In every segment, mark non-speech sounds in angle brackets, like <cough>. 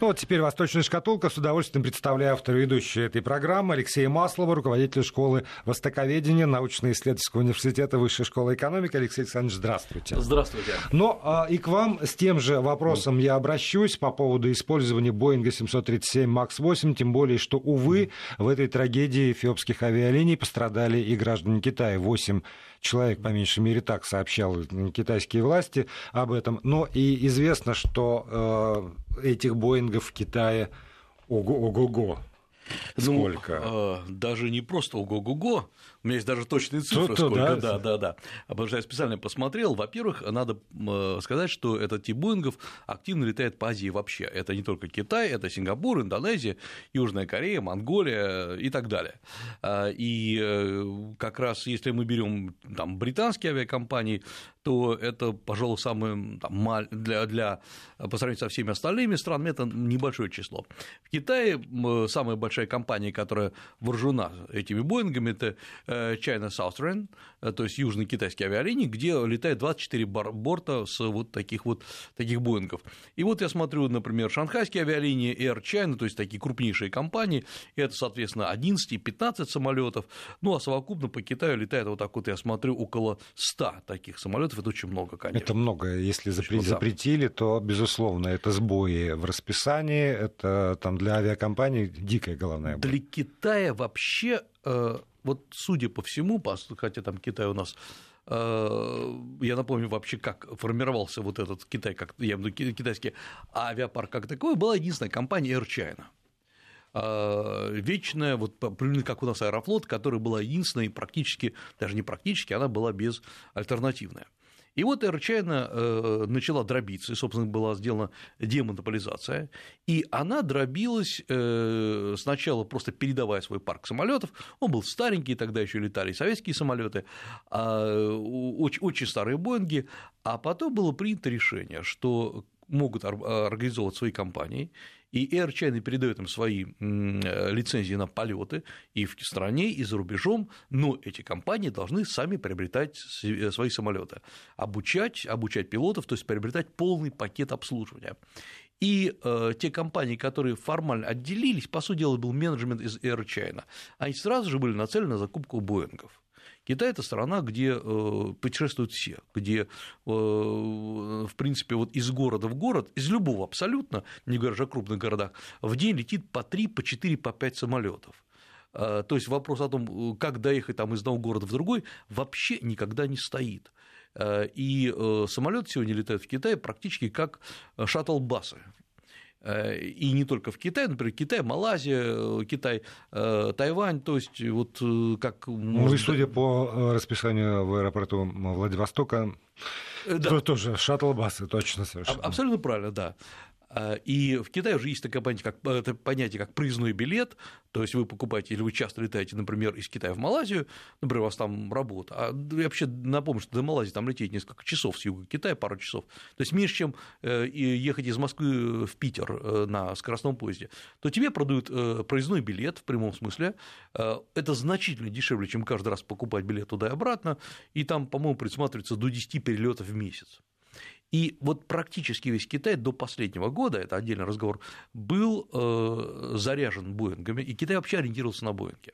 Ну вот теперь «Восточная шкатулка». С удовольствием представляю автора ведущего этой программы Алексея Маслова, руководитель школы Востоковедения научно-исследовательского университета Высшей школы экономики. Алексей Александрович, здравствуйте. Здравствуйте. Ну а, и к вам с тем же вопросом я обращусь по поводу использования Боинга 737 МАКС 8, тем более, что, увы, в этой трагедии эфиопских авиалиний пострадали и граждане Китая. Восемь человек, по меньшей мере, так сообщал китайские власти об этом. Но и известно, что э, этих Боингов в Китае ого-ого. Сколько? Ну, э, даже не просто ого-го-го, у меня есть даже точные цифры, То-то, сколько, да, да, да, да. Потому что я специально посмотрел. Во-первых, надо э, сказать, что этот тип Боингов активно летает по Азии вообще. Это не только Китай, это Сингапур, Индонезия, Южная Корея, Монголия и так далее. А, и э, как раз если мы берем там британские авиакомпании, то это, пожалуй, самое там, для, для по сравнению со всеми остальными странами это небольшое число. В Китае самая большая компания, которая вооружена этими Боингами, это Э, China Southern, э, то есть южные китайские авиалинии, где летает 24 борта с вот таких вот таких Боингов. И вот я смотрю, например, шанхайские авиалинии, Air China, то есть такие крупнейшие компании, это, соответственно, 11 и 15 самолетов, ну а совокупно по Китаю летает вот так вот, я смотрю, около 100 таких самолетов, это очень много, конечно. Это много, если запретили, запретили, то, безусловно, это сбои в расписании, это там для авиакомпаний дикая головная боль. Для Китая вообще э, вот судя по всему, хотя там Китай у нас э, я напомню вообще, как формировался вот этот Китай, как я имею в виду китайский авиапарк как таковой, была единственная компания Air China. Э, вечная, вот примерно как у нас Аэрофлот, которая была единственной, практически, даже не практически, она была безальтернативная. И вот China э, начала дробиться, и, собственно, была сделана демонополизация, и она дробилась э, сначала просто передавая свой парк самолетов, он был старенький, тогда еще летали советские самолеты, а, очень, очень старые Боинги, а потом было принято решение, что могут организовывать свои компании, и Air China передает им свои э, лицензии на полеты и в стране, и за рубежом, но эти компании должны сами приобретать э, свои самолеты, обучать, обучать пилотов, то есть приобретать полный пакет обслуживания. И э, те компании, которые формально отделились, по сути дела, был менеджмент из Air China, они сразу же были нацелены на закупку Боингов. Китай – это страна, где э, путешествуют все, где, э, в принципе, вот из города в город, из любого абсолютно, не говоря уже о крупных городах, в день летит по 3, по 4, по 5 самолетов. Э, то есть вопрос о том, как доехать там из одного города в другой, вообще никогда не стоит. И самолеты сегодня летают в Китае практически как шаттл-басы. Э, и не только в Китае, например, Китай, Малайзия, э, Китай, э, Тайвань, то есть вот как... Ну и судя по расписанию в аэропорту Владивостока, да. тоже шаттл-басы, точно совершенно. Абсолютно правильно, да. А, и в Китае уже есть такое понятие, как, понятие, как проездной билет, то есть вы покупаете, или вы часто летаете, например, из Китая в Малайзию, например, у вас там работа, а я вообще напомню, что до Малайзии там лететь несколько часов с юга Китая, пару часов, то есть меньше, чем э, ехать из Москвы в Питер э, на скоростном поезде, то тебе продают э, проездной билет в прямом смысле, это значительно дешевле, чем каждый раз покупать билет туда и обратно, и там, по-моему, предусматривается до 10 перелетов в месяц. И вот практически весь Китай до последнего года, это отдельный разговор, был э, заряжен Боингами, и Китай вообще ориентировался на Боинге.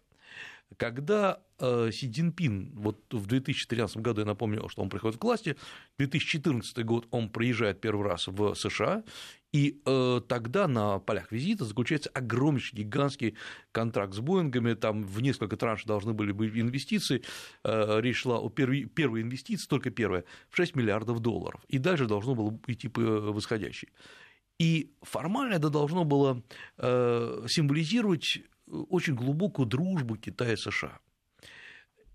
Когда э, Си Цзиньпин, вот в 2013 году, я напомню, что он приходит к власти, 2014 год он приезжает первый раз в США, и э, тогда на полях визита заключается огромнейший, гигантский контракт с Боингами, там в несколько траншей должны были быть инвестиции, э, речь шла о первой, первой инвестиции, только первая, в 6 миллиардов долларов, и дальше должно было идти по восходящей. И формально это должно было э, символизировать очень глубокую дружбу Китая и США.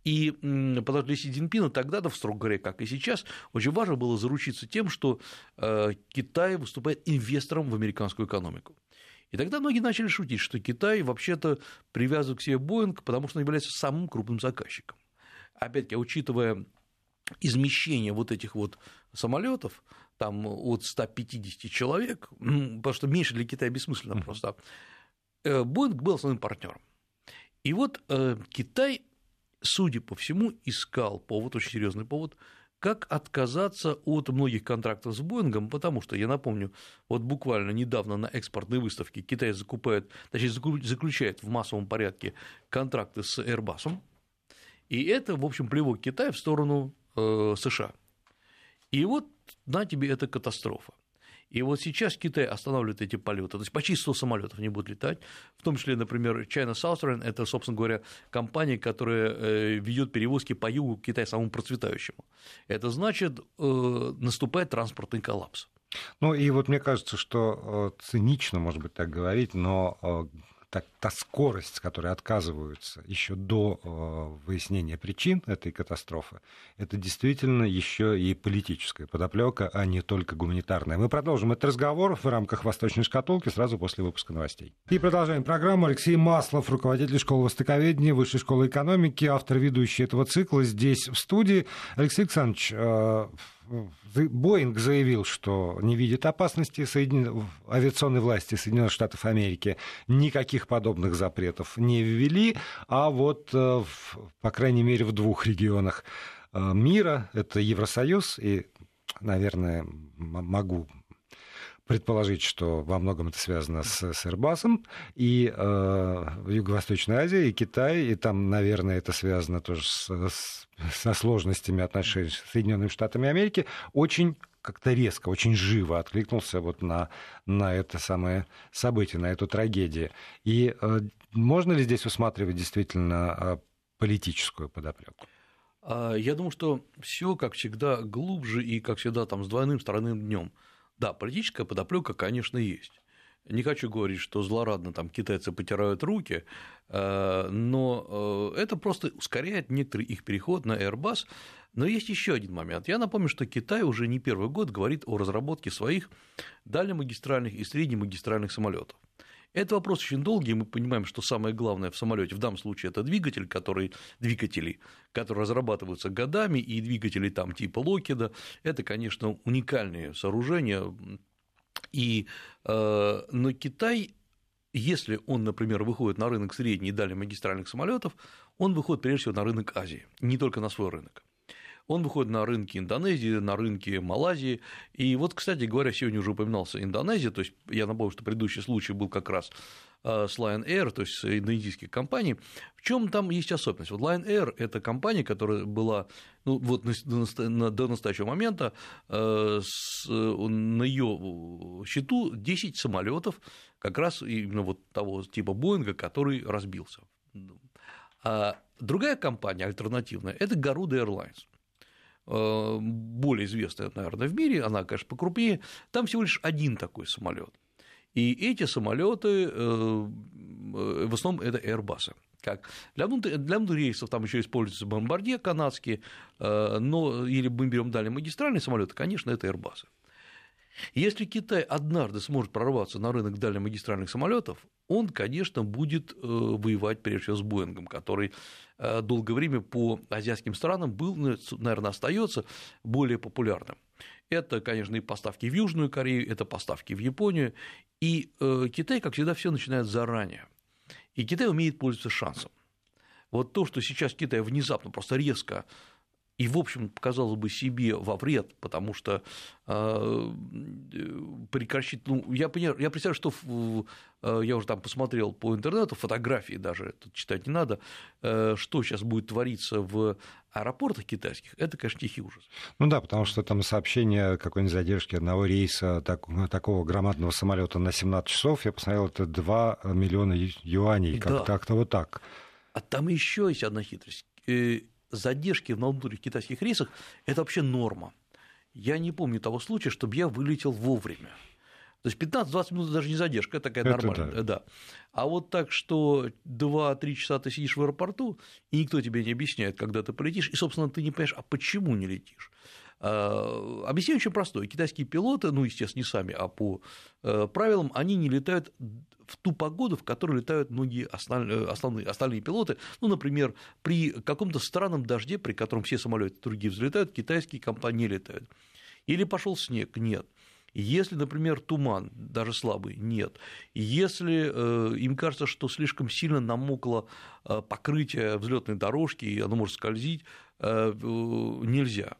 И потому что для Си Цзиньпина тогда-то, строго говоря, как и сейчас, очень важно было заручиться тем, что э, Китай выступает инвестором в американскую экономику. И тогда многие начали шутить, что Китай вообще-то привязан к себе Боинг, потому что он является самым крупным заказчиком. Опять-таки, учитывая измещение вот этих вот самолетов, там от 150 человек, потому что меньше для Китая бессмысленно просто, Э, Боинг был основным партнером. И вот э, Китай, судя по всему, искал повод, очень серьезный повод, как отказаться от многих контрактов с Боингом, потому что, я напомню, вот буквально недавно на экспортной выставке Китай закупает, точнее, заключает в массовом порядке контракты с Airbus, и это, в общем, плевок Китая в сторону э, США. И вот на тебе эта катастрофа. И вот сейчас Китай останавливает эти полеты, то есть почти 100 самолетов не будут летать, в том числе, например, China Southern, это, собственно говоря, компания, которая э, ведет перевозки по югу Китая самому процветающему. Это значит, э, наступает транспортный коллапс. Ну и вот мне кажется, что э, цинично, может быть, так говорить, но та, та скорость, с которой отказываются еще до э, выяснения причин этой катастрофы, это действительно еще и политическая подоплека, а не только гуманитарная. Мы продолжим этот разговор в рамках «Восточной шкатулки» сразу после выпуска новостей. И продолжаем программу. Алексей Маслов, руководитель школы востоковедения, Высшей школы экономики, автор ведущий этого цикла здесь в студии. Алексей Александрович, э, Боинг заявил, что не видит опасности Соедин... авиационной власти Соединенных Штатов Америки. Никаких подобных запретов не ввели, а вот, э, по крайней мере, в двух регионах э, мира, это Евросоюз и, наверное, могу предположить, что во многом это связано с, с Airbus, и э, Юго-Восточной Азии, и Китай, и там, наверное, это связано тоже с, с, со сложностями отношений с Соединенными Штатами Америки, очень как-то резко, очень живо откликнулся вот на, на это самое событие, на эту трагедию. И э, можно ли здесь усматривать действительно э, политическую подоплеку? А, я думаю, что все, как всегда, глубже и, как всегда, там, с двойным стороны днем. Да, политическая подоплека, конечно, есть. Не хочу говорить, что злорадно там китайцы потирают руки, э, но э, это просто ускоряет некоторый их переход на Airbus. Но есть еще один момент. Я напомню, что Китай уже не первый год говорит о разработке своих дальнемагистральных и среднемагистральных самолетов. Это вопрос очень долгий, мы понимаем, что самое главное в самолете в данном случае это двигатель, который, двигатели, которые разрабатываются годами, и двигатели там типа Локеда, это, конечно, уникальные сооружения, и, э, но Китай если он, например, выходит на рынок средней и дальних магистральных самолетов, он выходит прежде всего на рынок Азии, не только на свой рынок он выходит на рынки Индонезии, на рынки Малайзии. И вот, кстати говоря, сегодня уже упоминался Индонезия, то есть я напомню, что предыдущий случай был как раз э, с Lion Air, то есть с индонезийских компаний. В чем там есть особенность? Вот Lion Air – это компания, которая была ну, вот до настоящего момента э, на ее счету 10 самолетов, как раз именно вот того типа Боинга, который разбился. А другая компания альтернативная – это Garuda Airlines. Э, более известная, наверное, в мире, она, конечно, покрупнее, там всего лишь один такой самолет. И эти самолеты э, в основном это Airbus. Как? Для, внутри, для внутрирейсов там еще используются бомбардье канадские, э, но или мы берем далее магистральные самолеты, конечно, это Airbus. Если Китай однажды сможет прорваться на рынок дальнемагистральных самолетов, он, конечно, будет воевать прежде всего с Боингом, который Э, долгое время по азиатским странам был, наверное, остается более популярным. Это, конечно, и поставки в Южную Корею, это поставки в Японию. И э, Китай, как всегда, все начинает заранее. И Китай умеет пользоваться шансом. Вот то, что сейчас Китай внезапно, просто резко и, в общем, показалось бы себе во вред, потому что э, прекращить, ну, я, понимаю, я представляю, что в, э, я уже там посмотрел по интернету, фотографии даже, тут читать не надо, э, что сейчас будет твориться в аэропортах китайских, это, конечно, тихий ужас. Ну да, потому что там сообщение какой-нибудь задержки одного рейса так, такого громадного самолета на 17 часов, я посмотрел, это 2 миллиона юаней, как-то да. как вот так. А там еще есть одна хитрость задержки в внутренних китайских рейсах – это вообще норма. Я не помню того случая, чтобы я вылетел вовремя. То есть 15-20 минут даже не задержка, это такая это нормальная. Да. да. А вот так, что 2-3 часа ты сидишь в аэропорту, и никто тебе не объясняет, когда ты полетишь, и, собственно, ты не понимаешь, а почему не летишь. А, объяснение очень простое. Китайские пилоты, ну, естественно, не сами, а по э, правилам, они не летают в ту погоду, в которой летают многие основные, основные, остальные пилоты. Ну, например, при каком-то странном дожде, при котором все самолеты другие взлетают, китайские компании не летают. Или пошел снег, нет. Если, например, туман, даже слабый, нет. Если э, им кажется, что слишком сильно намокло э, покрытие взлетной дорожки, и оно может скользить, э, нельзя.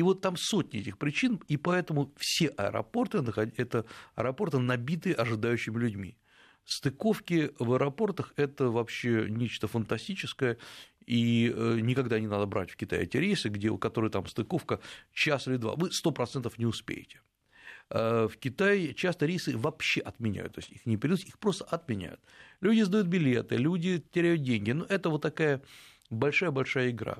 И вот там сотни этих причин, и поэтому все аэропорты это аэропорты набиты ожидающими людьми. Стыковки в аэропортах – это вообще нечто фантастическое, и э, никогда не надо брать в Китае эти рейсы, где, у которых там стыковка час или два, вы сто процентов не успеете. Э, в Китае часто рейсы вообще отменяют, то есть их не переносят, их просто отменяют. Люди сдают билеты, люди теряют деньги, ну это вот такая большая-большая игра.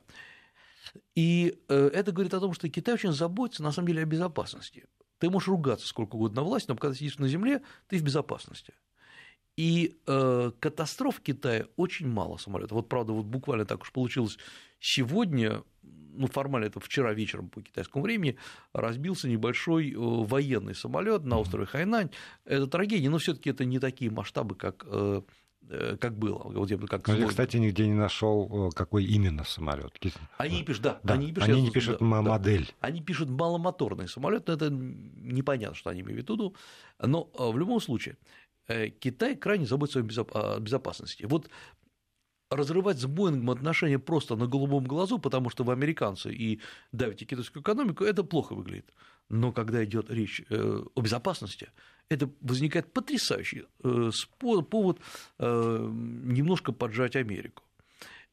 И э, это говорит о том, что Китай очень заботится на самом деле о безопасности. Ты можешь ругаться сколько угодно на власть, но когда сидишь на земле, ты в безопасности. И э, катастроф в Китае очень мало самолетов. Вот правда, вот буквально так уж получилось сегодня, ну формально это вчера вечером по китайскому времени, разбился небольшой э, военный самолет на острове Хайнань. Это трагедия, но все-таки это не такие масштабы, как э, как было. Как но я, кстати, нигде не нашел, какой именно самолет. Они не пишут, да, да они не пишут, они не пишут да, модель. Да. Они пишут маломоторный самолет, но это непонятно, что они имеют в виду. Но в любом случае, Китай крайне заботится о безопасности. Вот разрывать с Боингом отношения просто на голубом глазу, потому что вы американцы и давите китайскую экономику, это плохо выглядит. Но когда идет речь э, о безопасности, это возникает потрясающий э, повод э, немножко поджать Америку.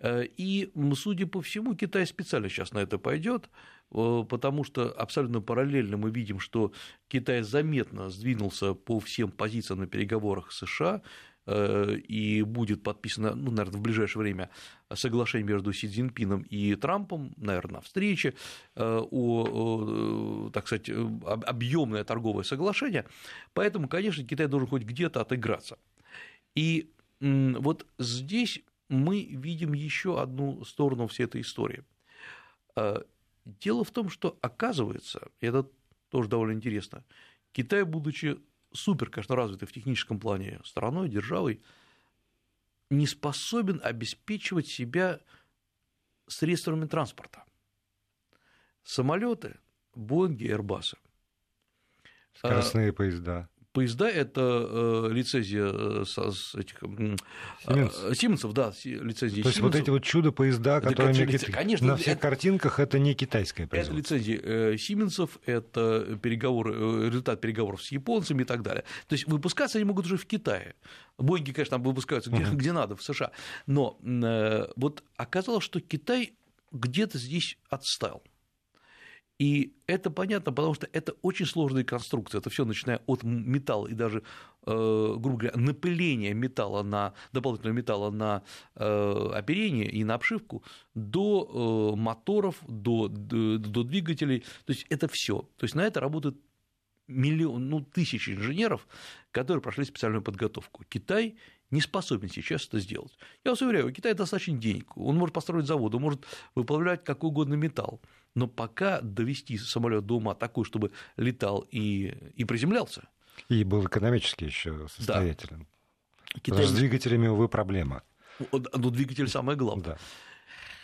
И, судя по всему, Китай специально сейчас на это пойдет, потому что абсолютно параллельно мы видим, что Китай заметно сдвинулся по всем позициям на переговорах США, и будет подписано, ну, наверное, в ближайшее время соглашение между Си Цзиньпином и Трампом, наверное, встрече э, о, так сказать, объемное торговое соглашение. Поэтому, конечно, Китай должен хоть где-то отыграться. И вот здесь мы видим еще одну сторону всей этой истории. Э, дело в том, что оказывается, это тоже довольно интересно, Китай, будучи супер, конечно, развитой в техническом плане страной, державой, не способен обеспечивать себя средствами транспорта. Самолеты, Боинги, Airbus. Скоростные а, поезда поезда – это э, лицензия э, с этих Сименсов, да, лицензия То есть вот эти вот чудо-поезда, которые это, конечно, на всех это, картинках, это не китайская производство. Это лицензия э, Сименсов, это переговоры, результат переговоров с японцами и так далее. То есть выпускаться они могут уже в Китае. Боинги, конечно, там выпускаются где, uh-huh. где надо, в США. Но вот оказалось, что Китай где-то здесь отстал. И это понятно, потому что это очень сложная конструкция. Это все начиная от металла и даже, э, грубо говоря, напыления металла на дополнительного металла на э, оперение и на обшивку до э, моторов, до, до двигателей. То есть это все. То есть на это работают миллион, ну, тысячи инженеров, которые прошли специальную подготовку. Китай не способен сейчас это сделать. Я вас уверяю, у Китая достаточно денег, он может построить завод, он может выплавлять какой угодно металл, но пока довести самолет до ума такой, чтобы летал и, и приземлялся. И был экономически еще состоятелен. Да. Китай... С двигателями, увы, проблема. Ну, двигатель самое главное. Да.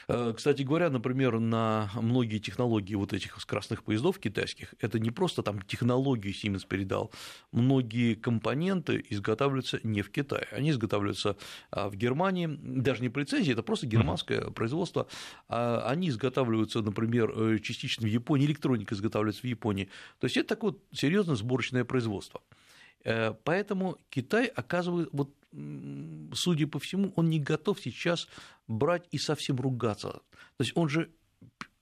Э, кстати говоря, например, на многие технологии вот этих скоростных поездов китайских, это не просто там технологию Siemens передал, многие компоненты изготавливаются не в Китае, они изготавливаются а, в Германии, даже не по лицензии, это просто германское производство, а они изготавливаются, например, э, частично в Японии, электроника изготавливается в Японии, то есть это такое вот серьезное сборочное производство. Э, поэтому Китай оказывает, вот, судя по всему, он не готов сейчас брать и совсем ругаться. То есть он же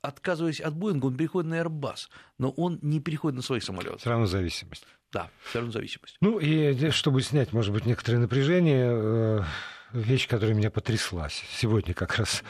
отказываясь от Боинга, он переходит на Airbus, но он не переходит на свои самолеты. Все равно зависимость. Да, все равно зависимость. Ну и чтобы снять, может быть, некоторое напряжение, э, вещь, которая меня потрясла. Сегодня как раз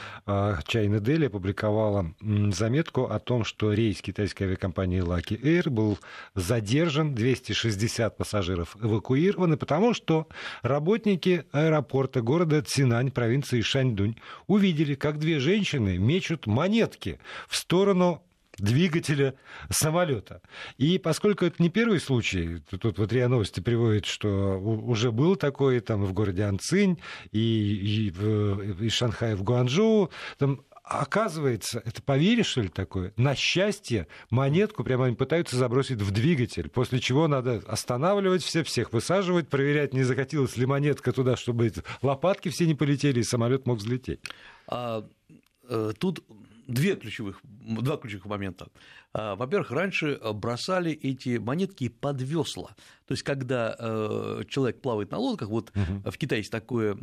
Чайна Дели опубликовала заметку о том, что рейс китайской авиакомпании Lucky Air был задержан, 260 пассажиров эвакуированы, потому что работники аэропорта города Цинань, провинции Шаньдунь, увидели, как две женщины мечут монетки в сторону двигателя самолета. И поскольку это не первый случай, тут вот РИА Новости приводит, что уже был такой там в городе Анцинь и, и из Шанхая в Гуанчжоу, там оказывается, это поверишь, что ли, такое? На счастье монетку прямо они пытаются забросить в двигатель, после чего надо останавливать все, всех высаживать, проверять, не закатилась ли монетка туда, чтобы лопатки все не полетели, и самолет мог взлететь. А, э, тут две ключевых, два ключевых момента. А, во-первых, раньше бросали эти монетки под весла. То есть, когда э, человек плавает на лодках, вот угу. в Китае есть такое,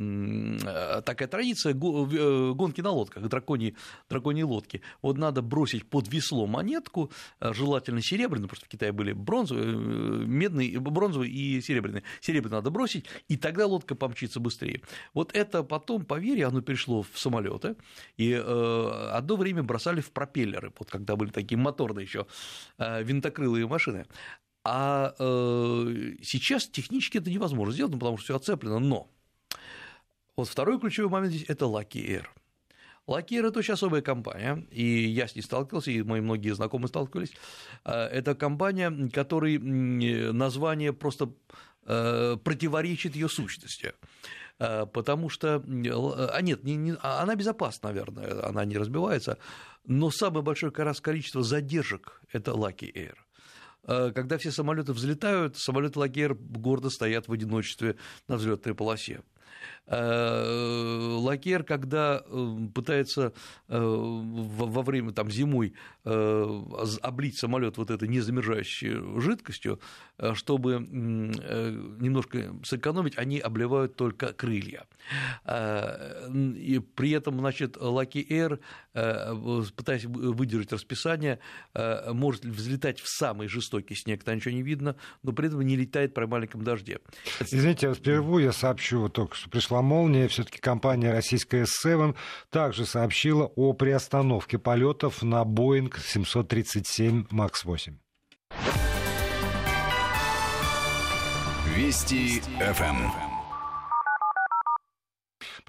такая традиция э, гонки на лодках, драконьи, драконьи лодки. Вот надо бросить под весло монетку, э, желательно серебряную, просто в Китае были бронзовые, медные, бронзовые и серебряные. Серебряную надо бросить, и тогда лодка помчится быстрее. Вот это потом, поверь, оно перешло в самолеты, и одно время бросали в пропеллеры, вот когда были такие моторные еще винтокрылые машины. А э, сейчас технически это невозможно сделать, ну, потому что все оцеплено, но вот второй ключевой момент здесь – это Lucky Air. Lucky Air – это очень особая компания, и я с ней сталкивался, и мои многие знакомые сталкивались. Э, это компания, которой название просто э, противоречит ее сущности э, потому что, а нет, не, не, а она безопасна, наверное, она не разбивается, но самое большое раз количество задержек – это Lucky Air. Э, когда все самолеты взлетают, самолеты Лагер гордо стоят в одиночестве на взлетной полосе. Э, Лакер, когда э, пытается э, во время там, зимой облить самолет вот этой незамерзающей жидкостью, чтобы немножко сэкономить, они обливают только крылья. И при этом, значит, Lucky Air, пытаясь выдержать расписание, может взлетать в самый жестокий снег, там ничего не видно, но при этом не летает при маленьком дожде. Извините, я впервые сообщу, только что пришла молния, все-таки компания российская S7 также сообщила о приостановке полетов на Boeing 737 MAX 8. Вести ФМ.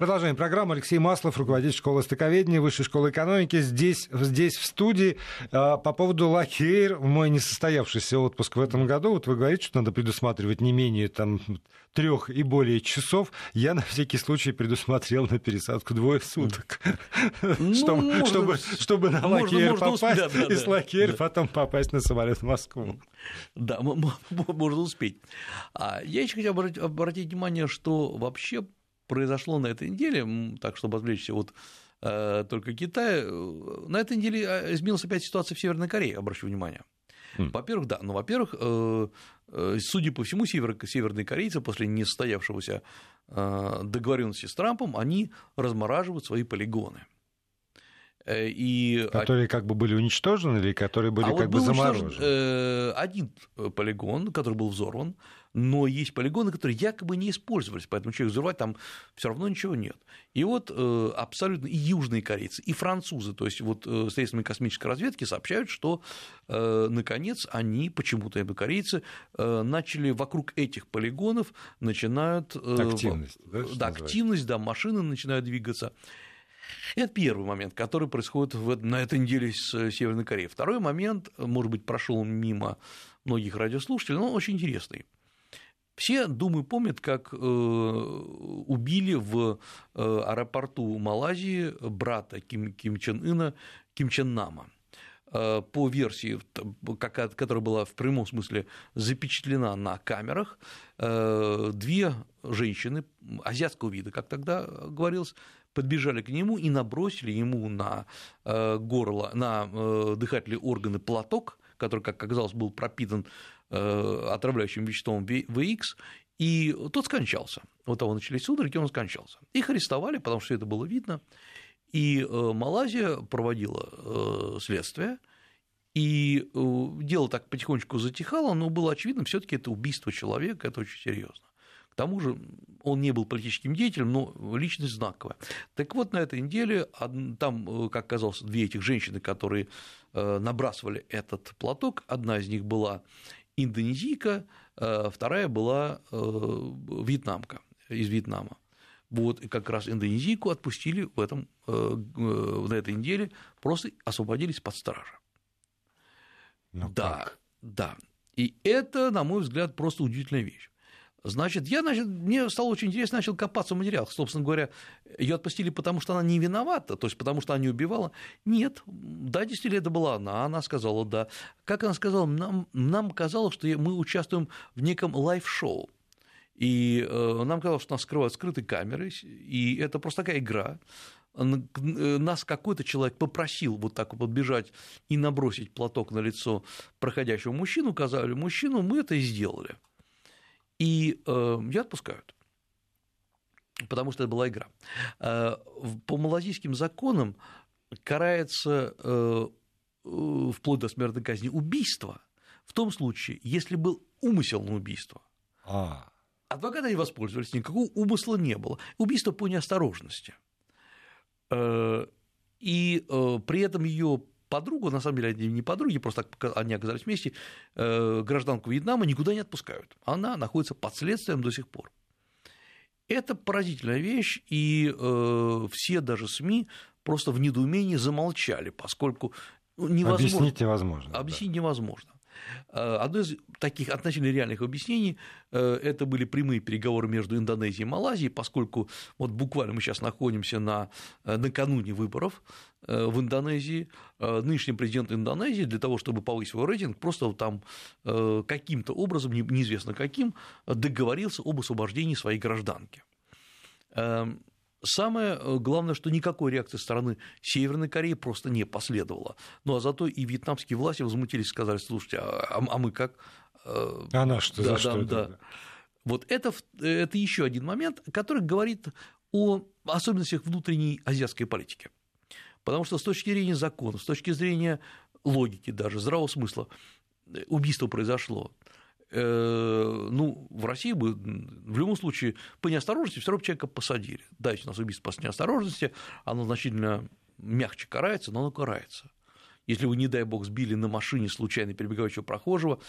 Продолжаем программу. Алексей Маслов, руководитель школы востоковедения, Высшей школы экономики. Здесь, здесь в студии по поводу Lucky Air, мой несостоявшийся отпуск в этом году. Вот вы говорите, что надо предусматривать не менее там, трех и более часов. Я на всякий случай предусмотрел на пересадку двое суток. Ну, чтобы, можно, чтобы, чтобы на Lucky Air попасть, успеть, да, да, и с Lucky Air да. потом попасть на самолет в Москву. Да, можно успеть. А я еще хотел обратить внимание, что вообще произошло на этой неделе, так чтобы отвлечься от э, только Китая, э, на этой неделе а, изменилась опять ситуация в Северной Корее, обращу внимание. Mm. Во-первых, да, ну, во-первых, э, судя по всему, северные корейцы после несостоявшегося договоренности с Трампом, они размораживают свои полигоны. И... Которые как бы были уничтожены или которые были а как вот бы заморожены? Один полигон, который был взорван, но есть полигоны, которые якобы не использовались, поэтому человек взрывать там все равно ничего нет. И вот э, абсолютно и южные корейцы, и французы, то есть вот э, средствами космической разведки сообщают, что э, наконец они, почему-то это корейцы, начали вокруг этих полигонов начинают... Активность, да? Да, активность, да, машины начинают двигаться. Это первый момент, который происходит на этой неделе с Северной Кореей. Второй момент, может быть, прошел мимо многих радиослушателей, но очень интересный. Все, думаю, помнят, как э, убили в э, аэропорту Малайзии брата Ким, Ким Чен Ына Ким Чен Нама э, по версии, которая была в прямом смысле запечатлена на камерах, две женщины азиатского вида, как тогда говорилось, подбежали к нему и набросили ему на горло, на дыхательные органы платок, который, как оказалось, был пропитан Э, отравляющим веществом VX, и тот скончался. Вот того начались судороги, он скончался. Их арестовали, потому что это было видно, и э, Малайзия проводила э, следствие, и дело так потихонечку затихало, но было очевидно, все таки это убийство человека, это очень серьезно. К тому же он не был политическим деятелем, но личность знаковая. Так вот, на этой неделе там, как оказалось, две этих женщины, которые набрасывали этот платок, одна из них была индонезийка, э, вторая была э, вьетнамка из Вьетнама. Вот, и как раз индонезийку отпустили в этом, э, на этой неделе, просто освободились под стража. Ну, да, как? да. И это, на мой взгляд, просто удивительная вещь. Значит, я, значит, мне стало очень интересно, начал копаться в материалах. Собственно говоря, ее отпустили, потому что она не виновата, то есть потому что она не убивала. Нет, да, действительно, это была она, она сказала да. Как она сказала, нам, нам казалось, что мы участвуем в неком live-шоу. И э, нам казалось, что нас снимают скрытой камерой, и это просто такая игра. нас какой-то человек попросил вот так вот подбежать и набросить платок на лицо проходящего мужчину, указали мужчину, мы это и сделали. И э, я отпускают потому что это была игра. Э, по малазийским законам карается э, э, вплоть до смертной казни убийство в том случае, если был умысел на убийство. А. Адвокаты не воспользовались, никакого умысла не было. Убийство по неосторожности. И при этом ее подругу, на самом деле они не подруги, просто они оказались вместе, гражданку Вьетнама никуда не отпускают. Она находится под следствием до сих пор. Это поразительная вещь, и э, все даже СМИ просто в недоумении замолчали, поскольку невозможно. Объяснить невозможно. Объяснить да. невозможно. Э, одно из таких относительно реальных объяснений э, это были прямые переговоры между Индонезией и Малайзией, поскольку вот буквально мы сейчас находимся на, э, накануне выборов в Индонезии. Нынешний президент Индонезии для того, чтобы повысить свой рейтинг, просто там каким-то образом, неизвестно каким, договорился об освобождении своей гражданки. Самое э, главное, что никакой реакции стороны Северной Кореи просто не последовало. Ну а зато и вьетнамские власти возмутились, сказали, слушайте, а, а, а мы как? Э, а наш что, да, за что да, это? Вот это, это еще один момент, который говорит о особенностях внутренней азиатской политики. Потому что с точки зрения закона, с точки зрения логики даже, здравого смысла, э, убийство произошло. Э, ну, в России бы в любом случае по неосторожности все равно человека посадили. Да, если у нас убийство по неосторожности, оно значительно мягче карается, но оно карается. Если вы, не дай бог, сбили на машине случайно перебегающего прохожего,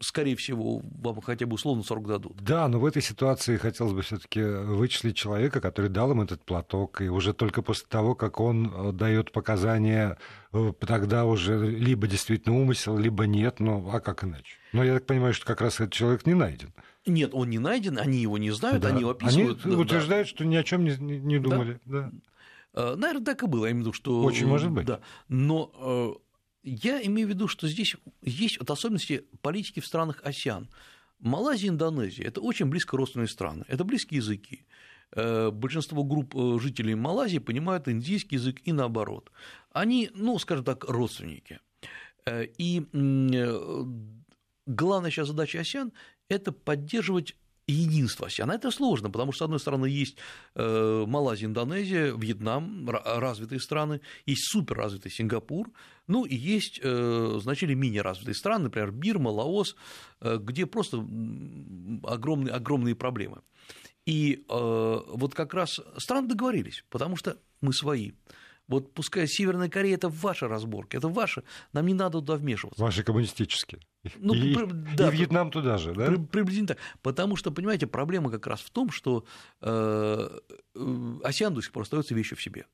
скорее всего, вам хотя бы условно срок дадут. Да, но в этой ситуации хотелось бы все-таки вычислить человека, который дал им этот платок, и уже только после того, как он э, дает показания, э, тогда уже либо действительно умысел, либо нет, ну а как иначе? Но я так понимаю, что как раз этот человек не найден. Нет, он не найден, они его не знают, да. они его описывают. Они утверждают, да. что ни о чем не, не думали. Да. Да. Э, Наверное, так и было, я имею в виду, что... Очень может быть. Да. Но я имею в виду, что здесь есть вот особенности политики в странах АСИАН. Малайзия и Индонезия – это очень близко родственные страны, это близкие языки. Э, большинство групп э, жителей Малайзии понимают индийский язык и наоборот. Они, ну, скажем так, родственники. Э, и главная сейчас задача АСИАН – это поддерживать единство ASEAN. Это сложно, потому что, с одной стороны, есть э, Малайзия, Индонезия, Вьетнам, развитые страны, есть суперразвитый Сингапур, ну и есть э, значительно менее развитые страны, например, Бирма, Лаос, э, где просто огромные, огромные проблемы. И вот как раз страны договорились, потому что мы свои. Вот пускай Северная Корея это ваша разборка, это ваша, нам не надо туда вмешиваться. Ваши коммунистические. Ну, и, при, да, и Вьетнам туда же, да? При, приблизительно так. Потому что, понимаете, проблема как раз в том, что э, э АСИАН до сих пор остается вещью в себе.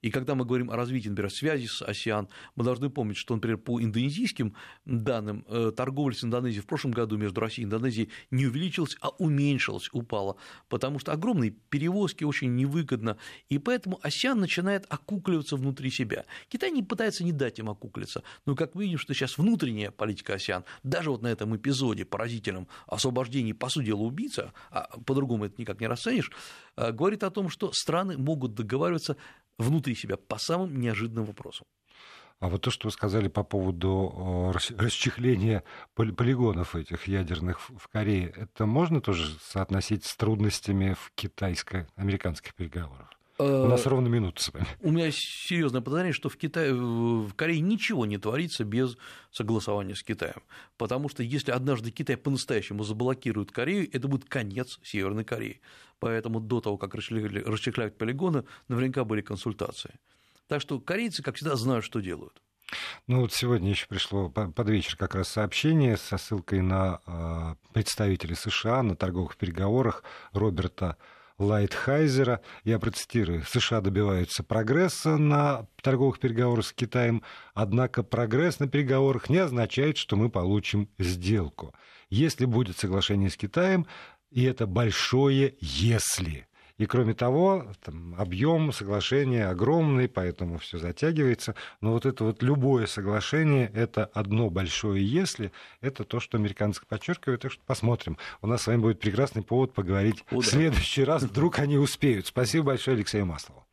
И когда мы говорим о развитии, например, связи с АСИАН, мы должны помнить, что, например, по индонезийским данным, э, торговля с Индонезией в прошлом году между Россией и Индонезией не увеличилась, а уменьшилась, упала, потому что огромные перевозки очень невыгодно, и поэтому АСИАН начинает окукливаться внутри себя. Китай не пытается не дать им окуклиться, но как мы видим, что сейчас внутренняя политика АСИАН, даже вот на этом эпизоде поразительном освобождении, по сути дела, убийца, а по-другому это никак не расценишь, э, говорит о том, что страны могут договариваться внутри себя по самым неожиданным вопросам. А вот то, что вы сказали по поводу расчехления полигонов этих ядерных в Корее, это можно тоже соотносить с трудностями в китайско-американских переговорах? У нас э, ровно минута с вами. У меня серьезное подозрение, что в, Китае, в Корее ничего не творится без согласования с Китаем. Потому что если однажды Китай по-настоящему заблокирует Корею, это будет конец Северной Кореи поэтому до того, как расчехляют полигоны, наверняка были консультации. Так что корейцы, как всегда, знают, что делают. Ну вот сегодня еще пришло под вечер как раз сообщение со ссылкой на а, представителя США на торговых переговорах Роберта Лайтхайзера. Я процитирую. США добиваются прогресса на торговых переговорах с Китаем, однако прогресс на переговорах не означает, что мы получим сделку. Если будет соглашение с Китаем, и это большое «если». И кроме того, там, объем соглашения огромный, поэтому все затягивается. Но вот это вот любое соглашение, это одно большое «если», это то, что американцы подчеркивают. Так что посмотрим. У нас с вами будет прекрасный повод поговорить О, да. в следующий раз. <laughs> Вдруг они успеют. Спасибо большое Алексею Маслову.